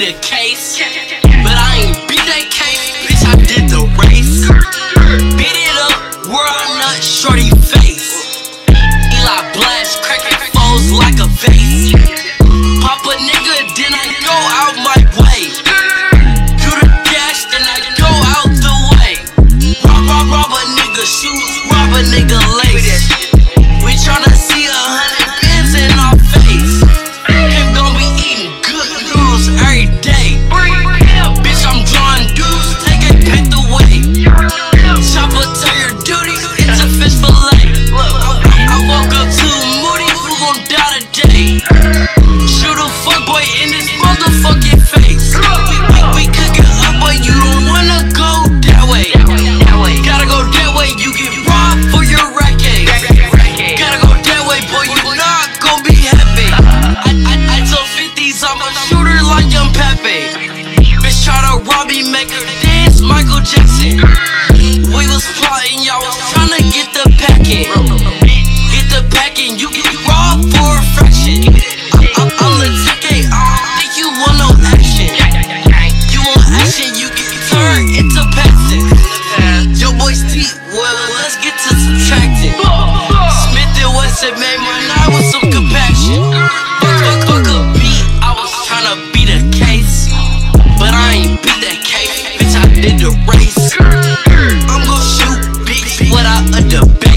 the case. But I ain't beat that case, bitch, I did the race. Beat it up, world nut, shorty face. Eli Blash, cracking foes like a vase. Pop a nigga, then I go out my way. Do the dash, then I go out the way. Rob, rob, rob a nigga, shoes, rob a nigga, Shooter like young Pepe. Bitch try to rob me, make her dance, Michael Jackson. We was plotting, y'all was trying to get the packet. Get the packet, you get robbed for a fraction. I, am the Tay-K, I don't think you want no action. You want action, you get turned into passing. Your boy's deep, well, let's get to subtracting. Smith and Wesson made my night. out of the bed.